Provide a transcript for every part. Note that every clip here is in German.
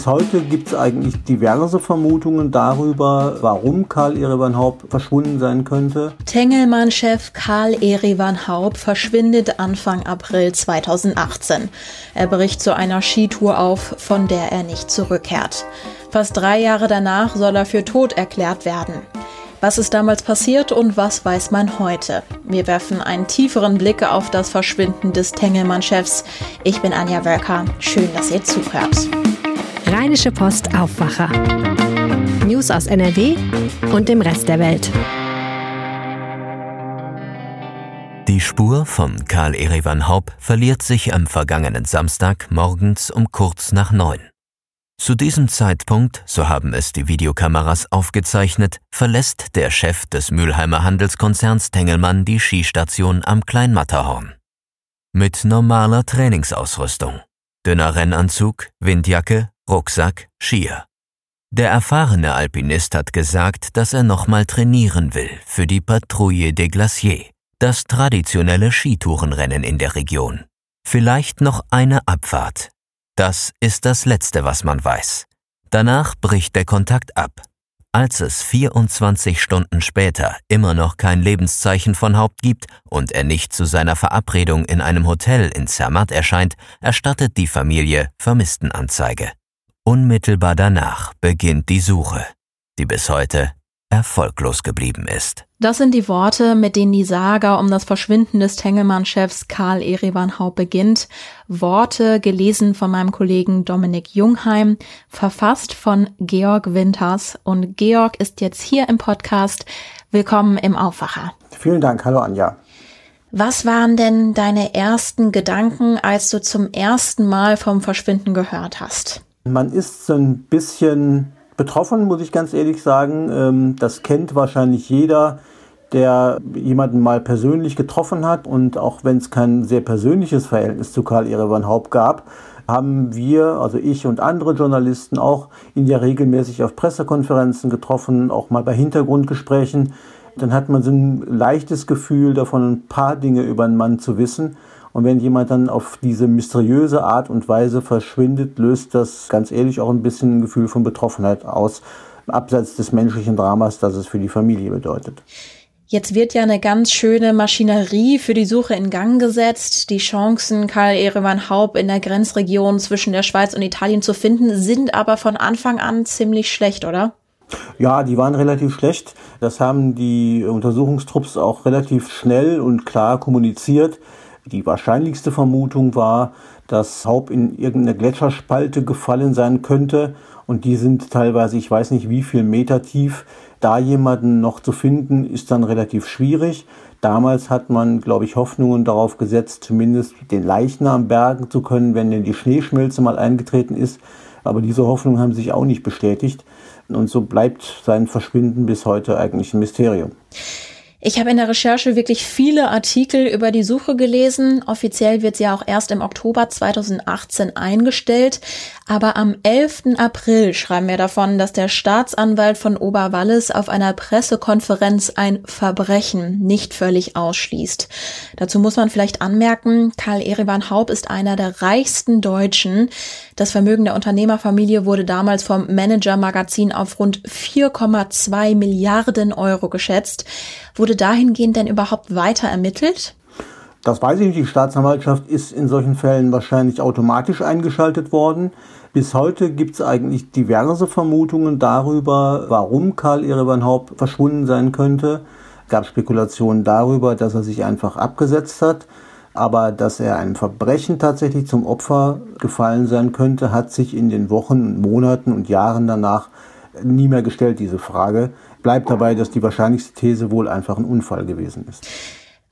Bis heute gibt es eigentlich diverse Vermutungen darüber, warum Karl Erevan Haupt verschwunden sein könnte. Tengelmann-Chef Karl Erevan Haupt verschwindet Anfang April 2018. Er bricht zu einer Skitour auf, von der er nicht zurückkehrt. Fast drei Jahre danach soll er für tot erklärt werden. Was ist damals passiert und was weiß man heute? Wir werfen einen tieferen Blick auf das Verschwinden des Tengelmann-Chefs. Ich bin Anja Wölker. Schön, dass ihr zuhört. Rheinische Post Aufwacher. News aus NRW und dem Rest der Welt. Die Spur von Karl Erevan Haupt verliert sich am vergangenen Samstag morgens um kurz nach neun. Zu diesem Zeitpunkt, so haben es die Videokameras aufgezeichnet, verlässt der Chef des Mülheimer Handelskonzerns Tengelmann die Skistation am Kleinmatterhorn. Mit normaler Trainingsausrüstung. Dünner Rennanzug, Windjacke, Rucksack, Skier. Der erfahrene Alpinist hat gesagt, dass er nochmal trainieren will für die Patrouille des Glaciers, das traditionelle Skitourenrennen in der Region. Vielleicht noch eine Abfahrt. Das ist das Letzte, was man weiß. Danach bricht der Kontakt ab. Als es 24 Stunden später immer noch kein Lebenszeichen von Haupt gibt und er nicht zu seiner Verabredung in einem Hotel in Zermatt erscheint, erstattet die Familie Vermisstenanzeige. Unmittelbar danach beginnt die Suche, die bis heute erfolglos geblieben ist. Das sind die Worte, mit denen die Saga um das Verschwinden des Tengelmann-Chefs Karl Erevan Haupt beginnt. Worte gelesen von meinem Kollegen Dominik Jungheim, verfasst von Georg Winters. Und Georg ist jetzt hier im Podcast. Willkommen im Aufwacher. Vielen Dank. Hallo Anja. Was waren denn deine ersten Gedanken, als du zum ersten Mal vom Verschwinden gehört hast? Man ist so ein bisschen betroffen, muss ich ganz ehrlich sagen. Ähm, das kennt wahrscheinlich jeder, der jemanden mal persönlich getroffen hat. Und auch wenn es kein sehr persönliches Verhältnis zu Karl Erevan Haupt gab, haben wir, also ich und andere Journalisten auch, ihn ja regelmäßig auf Pressekonferenzen getroffen, auch mal bei Hintergrundgesprächen. Dann hat man so ein leichtes Gefühl davon, ein paar Dinge über einen Mann zu wissen. Und wenn jemand dann auf diese mysteriöse Art und Weise verschwindet, löst das ganz ehrlich auch ein bisschen ein Gefühl von Betroffenheit aus, abseits des menschlichen Dramas, das es für die Familie bedeutet. Jetzt wird ja eine ganz schöne Maschinerie für die Suche in Gang gesetzt. Die Chancen, Karl Erevan Haupt in der Grenzregion zwischen der Schweiz und Italien zu finden, sind aber von Anfang an ziemlich schlecht, oder? Ja, die waren relativ schlecht. Das haben die Untersuchungstrupps auch relativ schnell und klar kommuniziert. Die wahrscheinlichste Vermutung war, dass Haupt in irgendeine Gletscherspalte gefallen sein könnte und die sind teilweise, ich weiß nicht wie viel Meter tief. Da jemanden noch zu finden, ist dann relativ schwierig. Damals hat man, glaube ich, Hoffnungen darauf gesetzt, zumindest den Leichnam bergen zu können, wenn denn die Schneeschmelze mal eingetreten ist. Aber diese Hoffnungen haben sich auch nicht bestätigt. Und so bleibt sein Verschwinden bis heute eigentlich ein Mysterium. Ich habe in der Recherche wirklich viele Artikel über die Suche gelesen. Offiziell wird sie ja auch erst im Oktober 2018 eingestellt. Aber am 11. April schreiben wir davon, dass der Staatsanwalt von Oberwallis auf einer Pressekonferenz ein Verbrechen nicht völlig ausschließt. Dazu muss man vielleicht anmerken, Karl Erevan Haupt ist einer der reichsten Deutschen. Das Vermögen der Unternehmerfamilie wurde damals vom Manager-Magazin auf rund 4,2 Milliarden Euro geschätzt. Wurde dahingehend denn überhaupt weiter ermittelt? Das weiß ich nicht. Die Staatsanwaltschaft ist in solchen Fällen wahrscheinlich automatisch eingeschaltet worden. Bis heute gibt es eigentlich diverse Vermutungen darüber, warum Karl Erevan Haupt verschwunden sein könnte. Es gab Spekulationen darüber, dass er sich einfach abgesetzt hat. Aber dass er einem Verbrechen tatsächlich zum Opfer gefallen sein könnte, hat sich in den Wochen, Monaten und Jahren danach nie mehr gestellt, diese Frage bleibt dabei, dass die wahrscheinlichste These wohl einfach ein Unfall gewesen ist.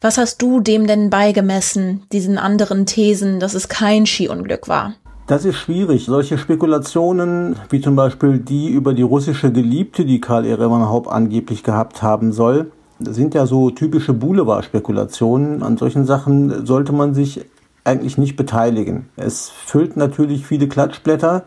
Was hast du dem denn beigemessen, diesen anderen Thesen, dass es kein Skiunglück war? Das ist schwierig. Solche Spekulationen, wie zum Beispiel die über die russische Geliebte, die Karl Erevan Haupt angeblich gehabt haben soll, sind ja so typische Boulevard-Spekulationen. An solchen Sachen sollte man sich eigentlich nicht beteiligen. Es füllt natürlich viele Klatschblätter,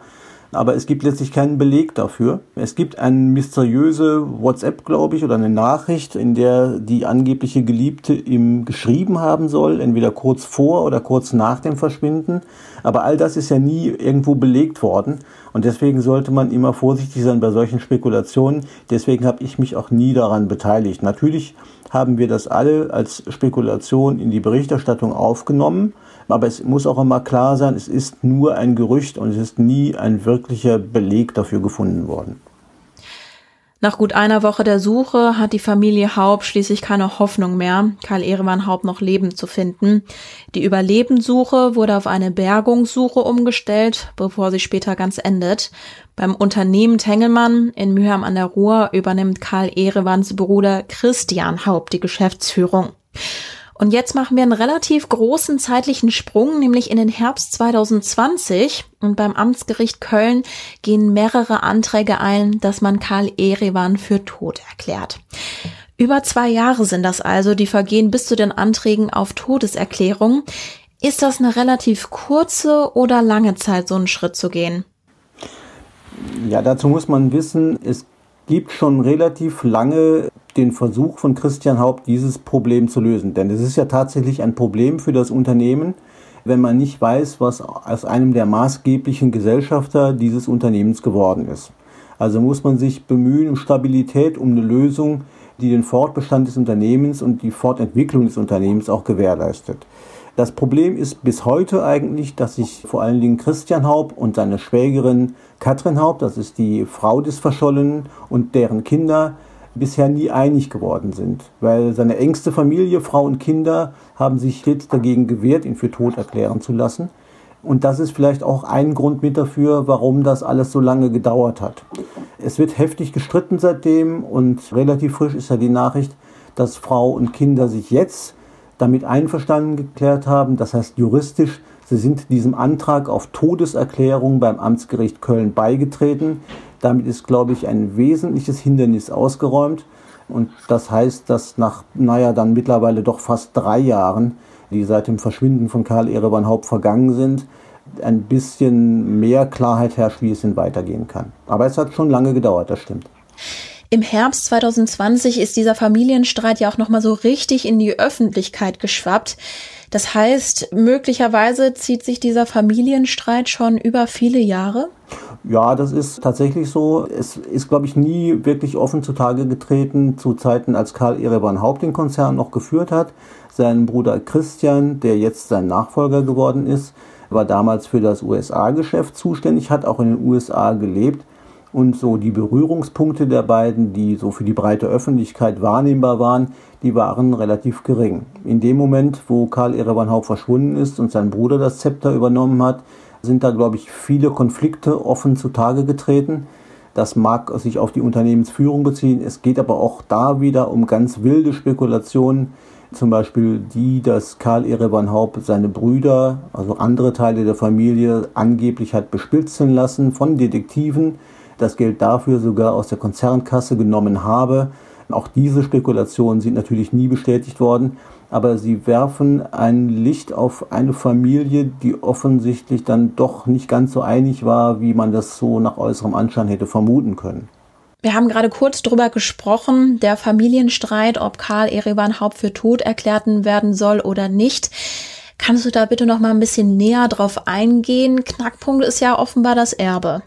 aber es gibt letztlich keinen Beleg dafür. Es gibt eine mysteriöse WhatsApp, glaube ich, oder eine Nachricht, in der die angebliche Geliebte ihm geschrieben haben soll, entweder kurz vor oder kurz nach dem Verschwinden. Aber all das ist ja nie irgendwo belegt worden und deswegen sollte man immer vorsichtig sein bei solchen Spekulationen. Deswegen habe ich mich auch nie daran beteiligt. Natürlich haben wir das alle als Spekulation in die Berichterstattung aufgenommen. Aber es muss auch immer klar sein, es ist nur ein Gerücht und es ist nie ein wirklicher Beleg dafür gefunden worden. Nach gut einer Woche der Suche hat die Familie Haub schließlich keine Hoffnung mehr, Karl Ehremann Haub noch lebend zu finden. Die Überlebenssuche wurde auf eine Bergungssuche umgestellt, bevor sie später ganz endet. Beim Unternehmen Tengelmann in Mühheim an der Ruhr übernimmt Karl Ehrewanns Bruder Christian Haub die Geschäftsführung. Und jetzt machen wir einen relativ großen zeitlichen Sprung, nämlich in den Herbst 2020. Und beim Amtsgericht Köln gehen mehrere Anträge ein, dass man Karl Erewan für tot erklärt. Über zwei Jahre sind das also, die vergehen bis zu den Anträgen auf Todeserklärung. Ist das eine relativ kurze oder lange Zeit, so einen Schritt zu gehen? Ja, dazu muss man wissen, es gibt schon relativ lange den Versuch von Christian Haupt, dieses Problem zu lösen. Denn es ist ja tatsächlich ein Problem für das Unternehmen, wenn man nicht weiß, was aus einem der maßgeblichen Gesellschafter dieses Unternehmens geworden ist. Also muss man sich bemühen um Stabilität, um eine Lösung, die den Fortbestand des Unternehmens und die Fortentwicklung des Unternehmens auch gewährleistet. Das Problem ist bis heute eigentlich, dass sich vor allen Dingen Christian Haupt und seine Schwägerin Katrin Haupt, das ist die Frau des Verschollenen und deren Kinder, bisher nie einig geworden sind, weil seine engste Familie, Frau und Kinder, haben sich stets dagegen gewehrt, ihn für tot erklären zu lassen. Und das ist vielleicht auch ein Grund mit dafür, warum das alles so lange gedauert hat. Es wird heftig gestritten seitdem und relativ frisch ist ja die Nachricht, dass Frau und Kinder sich jetzt damit einverstanden geklärt haben. Das heißt juristisch, sie sind diesem Antrag auf Todeserklärung beim Amtsgericht Köln beigetreten. Damit ist, glaube ich, ein wesentliches Hindernis ausgeräumt. Und das heißt, dass nach, naja, dann mittlerweile doch fast drei Jahren, die seit dem Verschwinden von Karl Erewan Haupt vergangen sind, ein bisschen mehr Klarheit herrscht, wie es denn weitergehen kann. Aber es hat schon lange gedauert, das stimmt. Im Herbst 2020 ist dieser Familienstreit ja auch noch mal so richtig in die Öffentlichkeit geschwappt. Das heißt, möglicherweise zieht sich dieser Familienstreit schon über viele Jahre? Ja, das ist tatsächlich so. Es ist, glaube ich, nie wirklich offen zutage getreten zu Zeiten, als Karl Ereban Haupt den Konzern noch geführt hat. Sein Bruder Christian, der jetzt sein Nachfolger geworden ist, war damals für das USA-Geschäft zuständig, hat auch in den USA gelebt. Und so die Berührungspunkte der beiden, die so für die breite Öffentlichkeit wahrnehmbar waren, die waren relativ gering. In dem Moment, wo Karl Ereban Haupt verschwunden ist und sein Bruder das Zepter übernommen hat, sind da, glaube ich, viele Konflikte offen zutage getreten. Das mag sich auf die Unternehmensführung beziehen. Es geht aber auch da wieder um ganz wilde Spekulationen. Zum Beispiel die, dass Karl Erevan Haupt seine Brüder, also andere Teile der Familie, angeblich hat bespitzeln lassen von Detektiven. Das Geld dafür sogar aus der Konzernkasse genommen habe. Auch diese Spekulationen sind natürlich nie bestätigt worden aber sie werfen ein Licht auf eine Familie, die offensichtlich dann doch nicht ganz so einig war, wie man das so nach äußerem Anschein hätte vermuten können. Wir haben gerade kurz drüber gesprochen, der Familienstreit, ob Karl Erevan Haupt für tot erklärt werden soll oder nicht. Kannst du da bitte noch mal ein bisschen näher drauf eingehen? Knackpunkt ist ja offenbar das Erbe.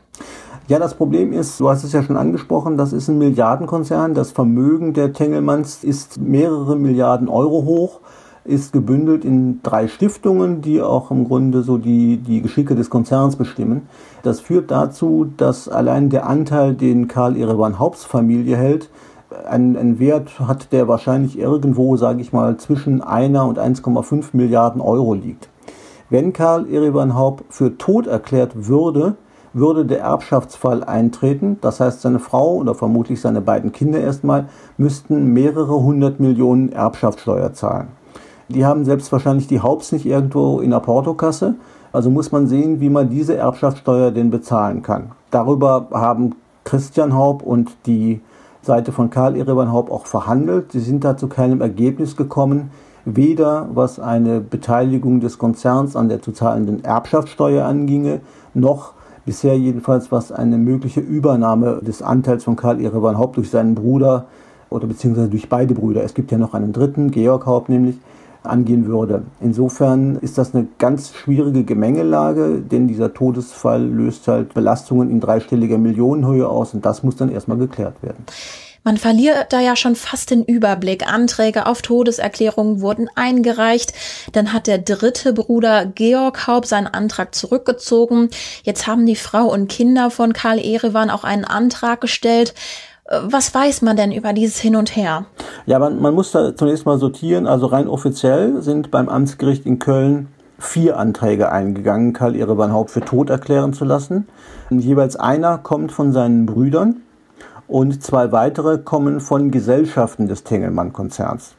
Ja, das Problem ist, du hast es ja schon angesprochen, das ist ein Milliardenkonzern. Das Vermögen der Tengelmanns ist mehrere Milliarden Euro hoch, ist gebündelt in drei Stiftungen, die auch im Grunde so die, die Geschicke des Konzerns bestimmen. Das führt dazu, dass allein der Anteil, den Karl Erevan Haupts Familie hält, einen, einen Wert hat, der wahrscheinlich irgendwo, sage ich mal, zwischen einer und 1,5 Milliarden Euro liegt. Wenn Karl Erevan Haupt für tot erklärt würde, würde der Erbschaftsfall eintreten. Das heißt, seine Frau oder vermutlich seine beiden Kinder erstmal müssten mehrere hundert Millionen Erbschaftssteuer zahlen. Die haben selbst wahrscheinlich die Haupts nicht irgendwo in der Portokasse. Also muss man sehen, wie man diese Erbschaftssteuer denn bezahlen kann. Darüber haben Christian Haupt und die Seite von Karl Ereban Haupt auch verhandelt. Sie sind da zu keinem Ergebnis gekommen, weder was eine Beteiligung des Konzerns an der zu zahlenden Erbschaftssteuer anginge, noch bisher jedenfalls, was eine mögliche Übernahme des Anteils von Karl Erevan Haupt durch seinen Bruder oder beziehungsweise durch beide Brüder, es gibt ja noch einen dritten, Georg Haupt nämlich, angehen würde. Insofern ist das eine ganz schwierige Gemengelage, denn dieser Todesfall löst halt Belastungen in dreistelliger Millionenhöhe aus und das muss dann erstmal geklärt werden. Man verliert da ja schon fast den Überblick. Anträge auf Todeserklärungen wurden eingereicht. Dann hat der dritte Bruder Georg Haupt seinen Antrag zurückgezogen. Jetzt haben die Frau und Kinder von Karl Erewan auch einen Antrag gestellt. Was weiß man denn über dieses Hin und Her? Ja, man, man muss da zunächst mal sortieren. Also rein offiziell sind beim Amtsgericht in Köln vier Anträge eingegangen, Karl Erewan Haupt für tot erklären zu lassen. Und jeweils einer kommt von seinen Brüdern und zwei weitere kommen von Gesellschaften des Tengelmann-Konzerns.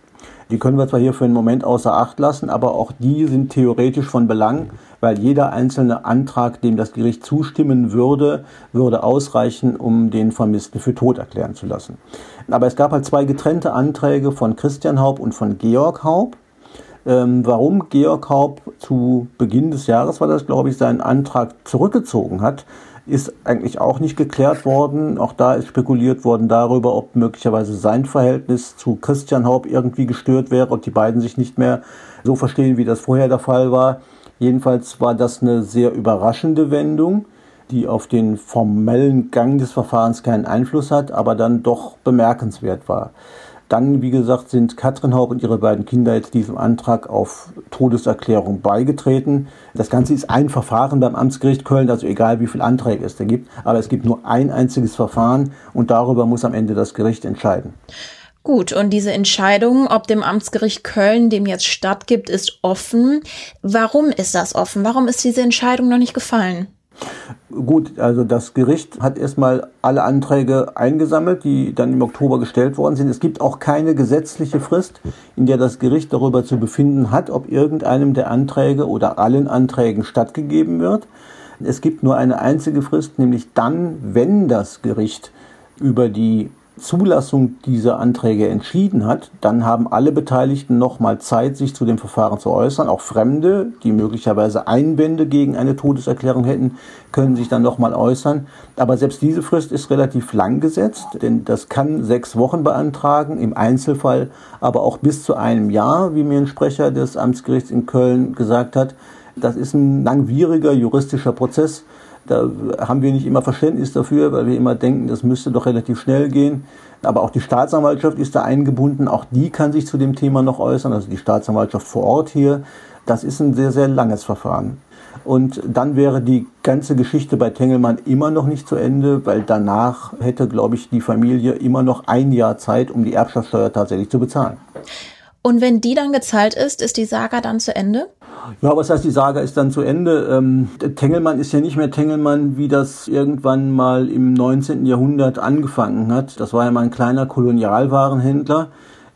Die können wir zwar hier für einen Moment außer Acht lassen, aber auch die sind theoretisch von Belang, weil jeder einzelne Antrag, dem das Gericht zustimmen würde, würde ausreichen, um den Vermissten für tot erklären zu lassen. Aber es gab halt zwei getrennte Anträge von Christian Haub und von Georg Haub. Ähm, warum Georg Haub zu Beginn des Jahres, war das glaube ich, seinen Antrag zurückgezogen hat, ist eigentlich auch nicht geklärt worden. Auch da ist spekuliert worden darüber, ob möglicherweise sein Verhältnis zu Christian Haupt irgendwie gestört wäre und die beiden sich nicht mehr so verstehen, wie das vorher der Fall war. Jedenfalls war das eine sehr überraschende Wendung, die auf den formellen Gang des Verfahrens keinen Einfluss hat, aber dann doch bemerkenswert war. Dann, wie gesagt, sind Katrin Haub und ihre beiden Kinder jetzt diesem Antrag auf Todeserklärung beigetreten. Das Ganze ist ein Verfahren beim Amtsgericht Köln, also egal wie viele Anträge es da gibt. Aber es gibt nur ein einziges Verfahren und darüber muss am Ende das Gericht entscheiden. Gut, und diese Entscheidung, ob dem Amtsgericht Köln dem jetzt stattgibt, ist offen. Warum ist das offen? Warum ist diese Entscheidung noch nicht gefallen? Gut, also das Gericht hat erstmal alle Anträge eingesammelt, die dann im Oktober gestellt worden sind. Es gibt auch keine gesetzliche Frist, in der das Gericht darüber zu befinden hat, ob irgendeinem der Anträge oder allen Anträgen stattgegeben wird. Es gibt nur eine einzige Frist, nämlich dann, wenn das Gericht über die Zulassung dieser Anträge entschieden hat, dann haben alle Beteiligten nochmal Zeit, sich zu dem Verfahren zu äußern. Auch Fremde, die möglicherweise Einwände gegen eine Todeserklärung hätten, können sich dann nochmal äußern. Aber selbst diese Frist ist relativ lang gesetzt, denn das kann sechs Wochen beantragen, im Einzelfall aber auch bis zu einem Jahr, wie mir ein Sprecher des Amtsgerichts in Köln gesagt hat. Das ist ein langwieriger juristischer Prozess da haben wir nicht immer Verständnis dafür, weil wir immer denken, das müsste doch relativ schnell gehen. Aber auch die Staatsanwaltschaft ist da eingebunden. Auch die kann sich zu dem Thema noch äußern. Also die Staatsanwaltschaft vor Ort hier. Das ist ein sehr, sehr langes Verfahren. Und dann wäre die ganze Geschichte bei Tengelmann immer noch nicht zu Ende, weil danach hätte, glaube ich, die Familie immer noch ein Jahr Zeit, um die Erbschaftssteuer tatsächlich zu bezahlen. Und wenn die dann gezahlt ist, ist die Saga dann zu Ende? Ja, was heißt, die Saga ist dann zu Ende. Ähm, Tengelmann ist ja nicht mehr Tengelmann, wie das irgendwann mal im 19. Jahrhundert angefangen hat. Das war ja mal ein kleiner Kolonialwarenhändler,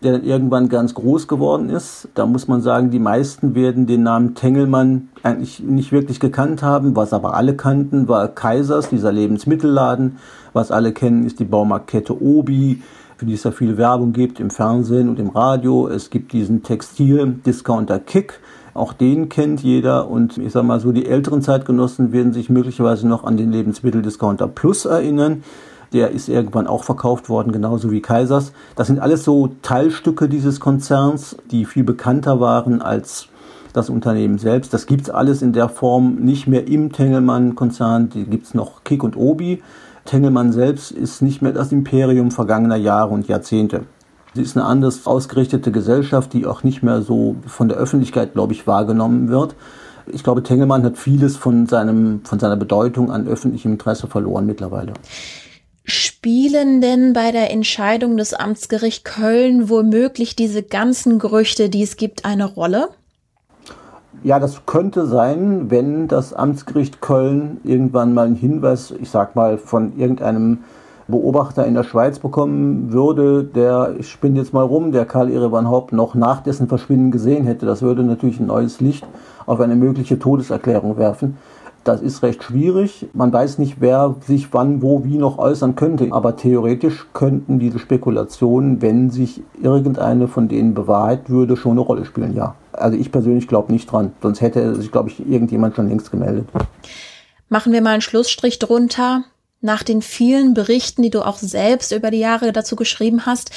der dann irgendwann ganz groß geworden ist. Da muss man sagen, die meisten werden den Namen Tengelmann eigentlich nicht wirklich gekannt haben. Was aber alle kannten, war Kaisers, dieser Lebensmittelladen. Was alle kennen, ist die Baumarktkette Obi für die es ja viel Werbung gibt im Fernsehen und im Radio. Es gibt diesen Textil-Discounter Kick, auch den kennt jeder und ich sag mal so, die älteren Zeitgenossen werden sich möglicherweise noch an den Lebensmitteldiscounter Plus erinnern. Der ist irgendwann auch verkauft worden, genauso wie Kaisers. Das sind alles so Teilstücke dieses Konzerns, die viel bekannter waren als das Unternehmen selbst. Das gibt's alles in der Form nicht mehr im Tengelmann-Konzern. Die gibt's noch Kick und Obi. Tengelmann selbst ist nicht mehr das Imperium vergangener Jahre und Jahrzehnte. Sie ist eine anders ausgerichtete Gesellschaft, die auch nicht mehr so von der Öffentlichkeit, glaube ich, wahrgenommen wird. Ich glaube, Tengelmann hat vieles von, seinem, von seiner Bedeutung an öffentlichem Interesse verloren mittlerweile. Spielen denn bei der Entscheidung des Amtsgericht Köln womöglich diese ganzen Gerüchte, die es gibt, eine Rolle? Ja, das könnte sein, wenn das Amtsgericht Köln irgendwann mal einen Hinweis, ich sag mal, von irgendeinem Beobachter in der Schweiz bekommen würde, der, ich spinne jetzt mal rum, der Karl Erevan Haupt noch nach dessen Verschwinden gesehen hätte. Das würde natürlich ein neues Licht auf eine mögliche Todeserklärung werfen. Das ist recht schwierig. Man weiß nicht, wer sich wann, wo, wie noch äußern könnte. Aber theoretisch könnten diese Spekulationen, wenn sich irgendeine von denen bewahrheit würde, schon eine Rolle spielen, ja. Also ich persönlich glaube nicht dran. Sonst hätte sich, glaube ich, irgendjemand schon längst gemeldet. Machen wir mal einen Schlussstrich drunter. Nach den vielen Berichten, die du auch selbst über die Jahre dazu geschrieben hast,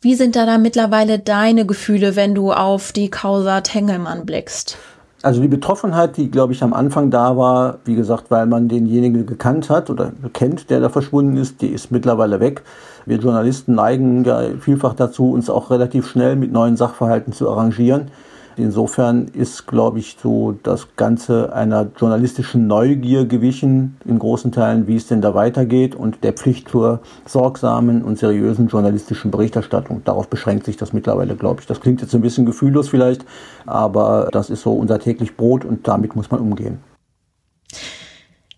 wie sind da dann mittlerweile deine Gefühle, wenn du auf die Causa Tengelmann blickst? Also die Betroffenheit, die, glaube ich, am Anfang da war, wie gesagt, weil man denjenigen gekannt hat oder kennt, der da verschwunden ist, die ist mittlerweile weg. Wir Journalisten neigen ja vielfach dazu, uns auch relativ schnell mit neuen Sachverhalten zu arrangieren. Insofern ist, glaube ich, so das Ganze einer journalistischen Neugier gewichen, in großen Teilen, wie es denn da weitergeht und der Pflicht zur sorgsamen und seriösen journalistischen Berichterstattung. Darauf beschränkt sich das mittlerweile, glaube ich. Das klingt jetzt ein bisschen gefühllos vielleicht, aber das ist so unser täglich Brot und damit muss man umgehen.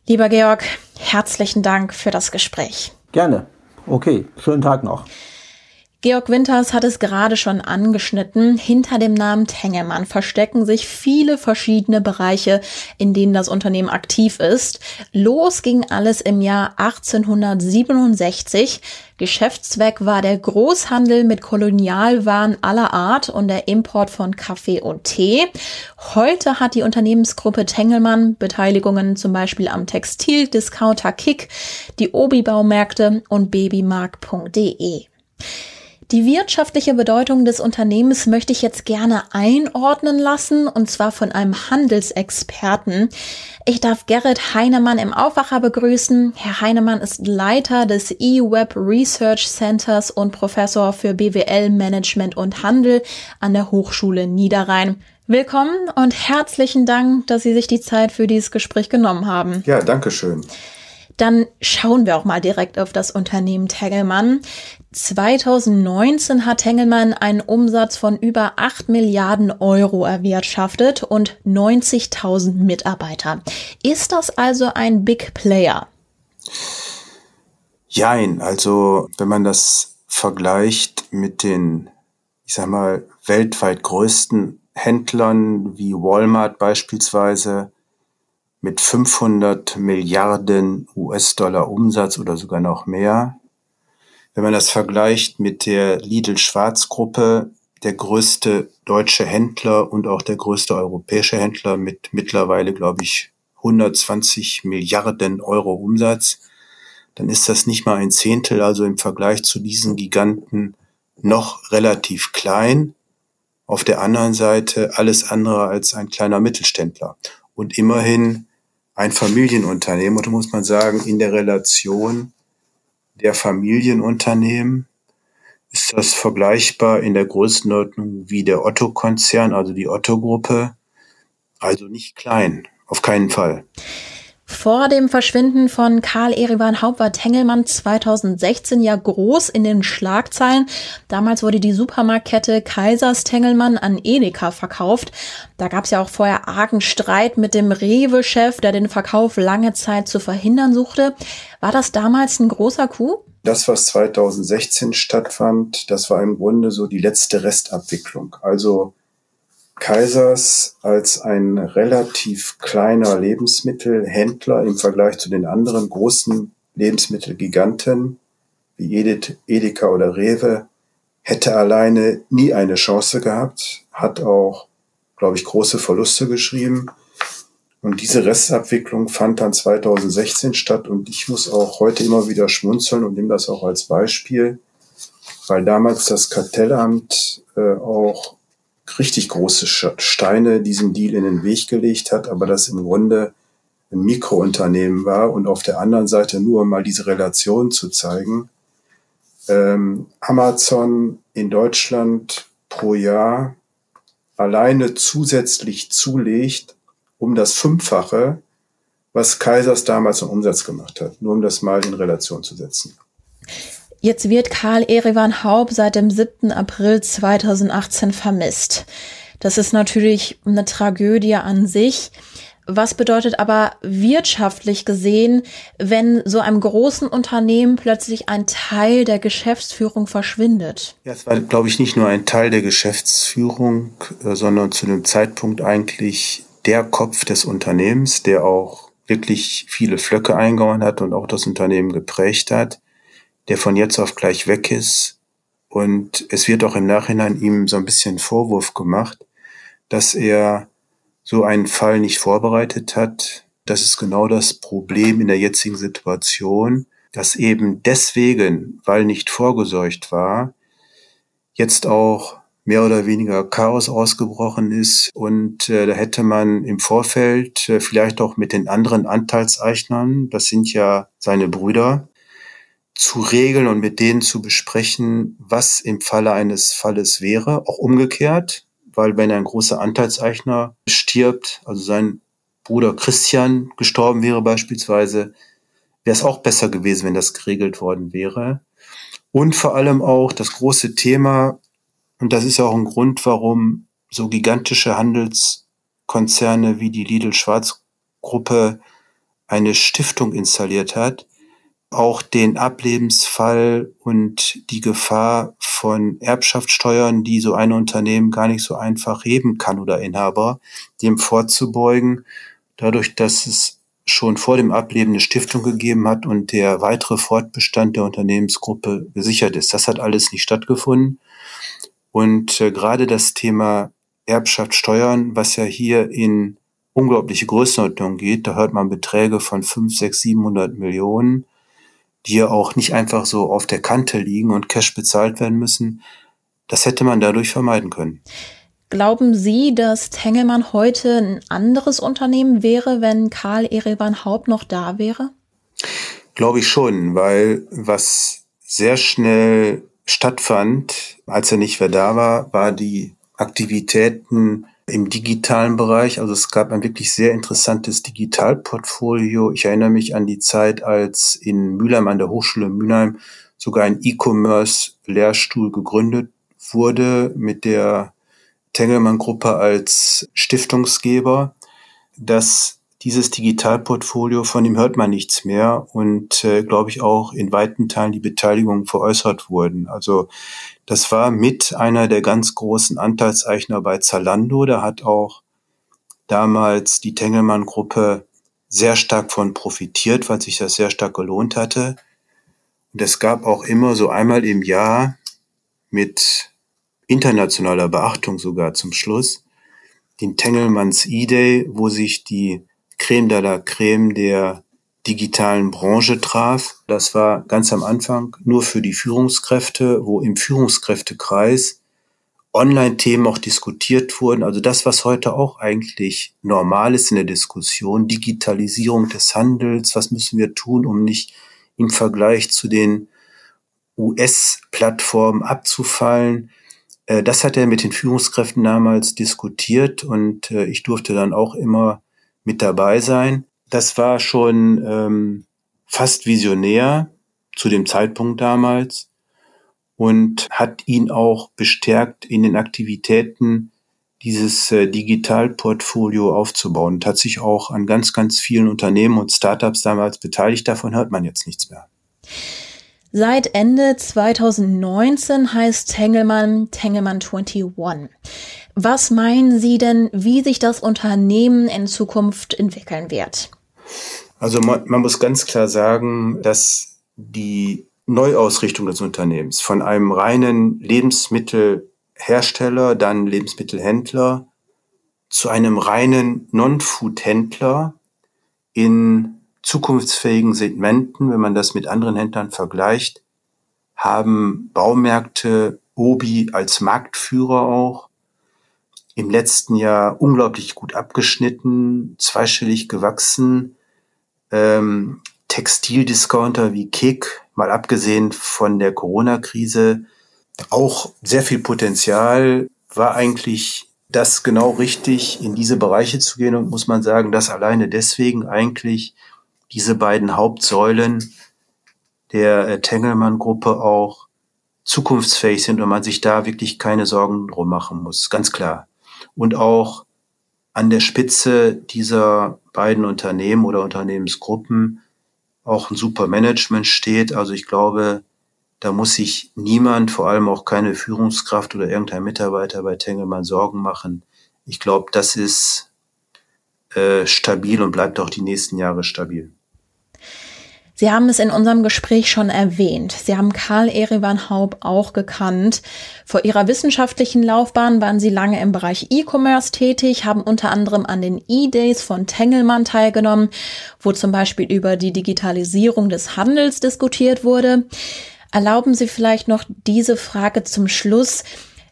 Lieber Georg, herzlichen Dank für das Gespräch. Gerne. Okay, schönen Tag noch. Georg Winters hat es gerade schon angeschnitten. Hinter dem Namen Tengelmann verstecken sich viele verschiedene Bereiche, in denen das Unternehmen aktiv ist. Los ging alles im Jahr 1867. Geschäftszweck war der Großhandel mit Kolonialwaren aller Art und der Import von Kaffee und Tee. Heute hat die Unternehmensgruppe Tengelmann Beteiligungen zum Beispiel am Textildiscounter Kick, die Obi-Baumärkte und babymark.de. Die wirtschaftliche Bedeutung des Unternehmens möchte ich jetzt gerne einordnen lassen, und zwar von einem Handelsexperten. Ich darf Gerrit Heinemann im Aufwacher begrüßen. Herr Heinemann ist Leiter des eWeb Research Centers und Professor für BWL Management und Handel an der Hochschule Niederrhein. Willkommen und herzlichen Dank, dass Sie sich die Zeit für dieses Gespräch genommen haben. Ja, danke schön. Dann schauen wir auch mal direkt auf das Unternehmen Tegelmann. 2019 hat Tengelmann einen Umsatz von über 8 Milliarden Euro erwirtschaftet und 90.000 Mitarbeiter. Ist das also ein Big Player? Jein, also wenn man das vergleicht mit den, ich sag mal, weltweit größten Händlern wie Walmart beispielsweise mit 500 Milliarden US-Dollar Umsatz oder sogar noch mehr, wenn man das vergleicht mit der Lidl-Schwarz-Gruppe, der größte deutsche Händler und auch der größte europäische Händler mit mittlerweile, glaube ich, 120 Milliarden Euro Umsatz, dann ist das nicht mal ein Zehntel, also im Vergleich zu diesen Giganten noch relativ klein. Auf der anderen Seite alles andere als ein kleiner Mittelständler. Und immerhin ein Familienunternehmen, oder muss man sagen, in der Relation der Familienunternehmen ist das vergleichbar in der Größenordnung wie der Otto-Konzern, also die Otto-Gruppe. Also nicht klein, auf keinen Fall. Vor dem Verschwinden von Karl Erivan Haupt war Tengelmann 2016 ja groß in den Schlagzeilen. Damals wurde die Supermarktkette Kaisers Tengelmann an Edeka verkauft. Da gab es ja auch vorher argen Streit mit dem Rewe-Chef, der den Verkauf lange Zeit zu verhindern suchte. War das damals ein großer Coup? Das, was 2016 stattfand, das war im Grunde so die letzte Restabwicklung. Also Kaisers als ein relativ kleiner Lebensmittelhändler im Vergleich zu den anderen großen Lebensmittelgiganten wie Edith, Edeka oder Rewe hätte alleine nie eine Chance gehabt, hat auch, glaube ich, große Verluste geschrieben. Und diese Restabwicklung fand dann 2016 statt und ich muss auch heute immer wieder schmunzeln und nehme das auch als Beispiel, weil damals das Kartellamt äh, auch richtig große Steine diesem Deal in den Weg gelegt hat, aber das im Grunde ein Mikrounternehmen war und auf der anderen Seite nur um mal diese Relation zu zeigen. Ähm, Amazon in Deutschland pro Jahr alleine zusätzlich zulegt um das Fünffache, was Kaisers damals im Umsatz gemacht hat, nur um das mal in Relation zu setzen. Jetzt wird Karl Erevan Haub seit dem 7. April 2018 vermisst. Das ist natürlich eine Tragödie an sich. Was bedeutet aber wirtschaftlich gesehen, wenn so einem großen Unternehmen plötzlich ein Teil der Geschäftsführung verschwindet? Ja, es war, glaube ich, nicht nur ein Teil der Geschäftsführung, äh, sondern zu dem Zeitpunkt eigentlich der Kopf des Unternehmens, der auch wirklich viele Flöcke eingehauen hat und auch das Unternehmen geprägt hat der von jetzt auf gleich weg ist. Und es wird auch im Nachhinein ihm so ein bisschen Vorwurf gemacht, dass er so einen Fall nicht vorbereitet hat, Das ist genau das Problem in der jetzigen Situation, dass eben deswegen, weil nicht vorgesorgt war, jetzt auch mehr oder weniger Chaos ausgebrochen ist. Und äh, da hätte man im Vorfeld äh, vielleicht auch mit den anderen Anteilseignern, das sind ja seine Brüder, zu regeln und mit denen zu besprechen, was im Falle eines Falles wäre, auch umgekehrt, weil wenn ein großer Anteilseigner stirbt, also sein Bruder Christian gestorben wäre beispielsweise, wäre es auch besser gewesen, wenn das geregelt worden wäre. Und vor allem auch das große Thema, und das ist auch ein Grund, warum so gigantische Handelskonzerne wie die Lidl-Schwarz-Gruppe eine Stiftung installiert hat, auch den Ablebensfall und die Gefahr von Erbschaftssteuern, die so ein Unternehmen gar nicht so einfach heben kann oder Inhaber, dem vorzubeugen, dadurch, dass es schon vor dem Ableben eine Stiftung gegeben hat und der weitere Fortbestand der Unternehmensgruppe gesichert ist. Das hat alles nicht stattgefunden. Und äh, gerade das Thema Erbschaftssteuern, was ja hier in unglaubliche Größenordnung geht, da hört man Beträge von 5, 6, 700 Millionen, die ja auch nicht einfach so auf der Kante liegen und Cash bezahlt werden müssen. Das hätte man dadurch vermeiden können. Glauben Sie, dass Tengelmann heute ein anderes Unternehmen wäre, wenn Karl Ereban Haupt noch da wäre? Glaube ich schon, weil was sehr schnell stattfand, als er nicht mehr da war, war die Aktivitäten im digitalen Bereich. Also es gab ein wirklich sehr interessantes Digitalportfolio. Ich erinnere mich an die Zeit, als in Mülheim an der Hochschule Mülheim sogar ein E-Commerce-Lehrstuhl gegründet wurde mit der Tengelmann-Gruppe als Stiftungsgeber, dass dieses Digitalportfolio, von dem hört man nichts mehr und äh, glaube ich auch in weiten Teilen die Beteiligung veräußert wurden. Also das war mit einer der ganz großen Anteilseichner bei Zalando. Da hat auch damals die Tengelmann-Gruppe sehr stark von profitiert, weil sich das sehr stark gelohnt hatte. Und es gab auch immer so einmal im Jahr mit internationaler Beachtung sogar zum Schluss, den Tengelmanns E-Day, wo sich die Creme de la Creme der digitalen Branche traf. Das war ganz am Anfang nur für die Führungskräfte, wo im Führungskräftekreis Online-Themen auch diskutiert wurden. Also das, was heute auch eigentlich normal ist in der Diskussion, Digitalisierung des Handels, was müssen wir tun, um nicht im Vergleich zu den US-Plattformen abzufallen. Äh, das hat er mit den Führungskräften damals diskutiert und äh, ich durfte dann auch immer mit dabei sein. Das war schon ähm, fast visionär zu dem Zeitpunkt damals und hat ihn auch bestärkt in den Aktivitäten dieses äh, Digitalportfolio aufzubauen und hat sich auch an ganz, ganz vielen Unternehmen und Startups damals beteiligt. Davon hört man jetzt nichts mehr. Seit Ende 2019 heißt Tengelmann Tengelmann 21. Was meinen Sie denn, wie sich das Unternehmen in Zukunft entwickeln wird? Also man, man muss ganz klar sagen, dass die Neuausrichtung des Unternehmens von einem reinen Lebensmittelhersteller, dann Lebensmittelhändler, zu einem reinen Non-Food-Händler in zukunftsfähigen Segmenten, wenn man das mit anderen Händlern vergleicht, haben Baumärkte Obi als Marktführer auch im letzten Jahr unglaublich gut abgeschnitten, zweistellig gewachsen. Ähm, Textildiscounter wie Kick, mal abgesehen von der Corona-Krise, auch sehr viel Potenzial, war eigentlich das genau richtig, in diese Bereiche zu gehen und muss man sagen, dass alleine deswegen eigentlich diese beiden Hauptsäulen der äh, Tengelmann-Gruppe auch zukunftsfähig sind und man sich da wirklich keine Sorgen drum machen muss, ganz klar. Und auch an der Spitze dieser beiden Unternehmen oder Unternehmensgruppen auch ein super Management steht. Also ich glaube, da muss sich niemand, vor allem auch keine Führungskraft oder irgendein Mitarbeiter bei Tengelmann Sorgen machen. Ich glaube, das ist äh, stabil und bleibt auch die nächsten Jahre stabil. Sie haben es in unserem Gespräch schon erwähnt. Sie haben Karl Erivan Haub auch gekannt. Vor Ihrer wissenschaftlichen Laufbahn waren Sie lange im Bereich E-Commerce tätig, haben unter anderem an den E-Days von Tengelmann teilgenommen, wo zum Beispiel über die Digitalisierung des Handels diskutiert wurde. Erlauben Sie vielleicht noch diese Frage zum Schluss.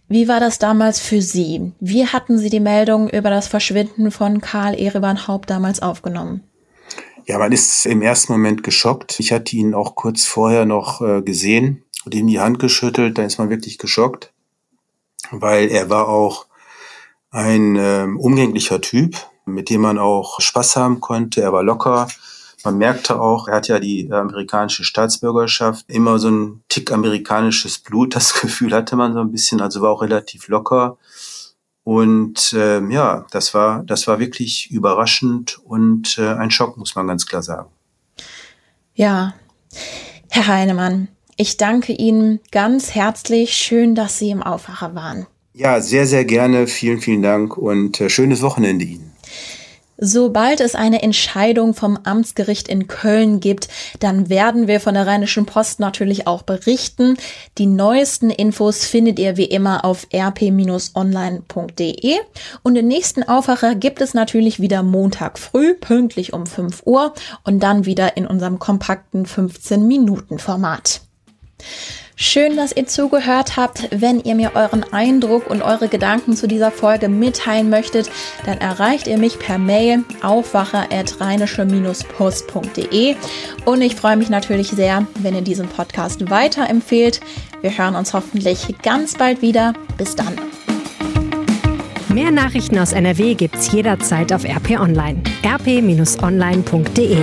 Wie war das damals für Sie? Wie hatten Sie die Meldung über das Verschwinden von Karl Erivan Haupt damals aufgenommen? Ja, man ist im ersten Moment geschockt. Ich hatte ihn auch kurz vorher noch äh, gesehen und ihm die Hand geschüttelt. Da ist man wirklich geschockt, weil er war auch ein äh, umgänglicher Typ, mit dem man auch Spaß haben konnte. Er war locker. Man merkte auch, er hat ja die amerikanische Staatsbürgerschaft, immer so ein Tick amerikanisches Blut, das Gefühl hatte man so ein bisschen, also war auch relativ locker. Und äh, ja, das war, das war wirklich überraschend und äh, ein Schock, muss man ganz klar sagen. Ja, Herr Heinemann, ich danke Ihnen ganz herzlich. Schön, dass Sie im Aufwacher waren. Ja, sehr, sehr gerne. Vielen, vielen Dank und äh, schönes Wochenende Ihnen. Sobald es eine Entscheidung vom Amtsgericht in Köln gibt, dann werden wir von der Rheinischen Post natürlich auch berichten. Die neuesten Infos findet ihr wie immer auf rp-online.de. Und den nächsten Aufwacher gibt es natürlich wieder Montag früh, pünktlich um 5 Uhr und dann wieder in unserem kompakten 15-Minuten-Format. Schön, dass ihr zugehört habt. Wenn ihr mir euren Eindruck und eure Gedanken zu dieser Folge mitteilen möchtet, dann erreicht ihr mich per Mail aufwacher.rheinische-post.de und ich freue mich natürlich sehr, wenn ihr diesen Podcast weiterempfehlt. Wir hören uns hoffentlich ganz bald wieder. Bis dann. Mehr Nachrichten aus NRW gibt's jederzeit auf RP Online. rp-online.de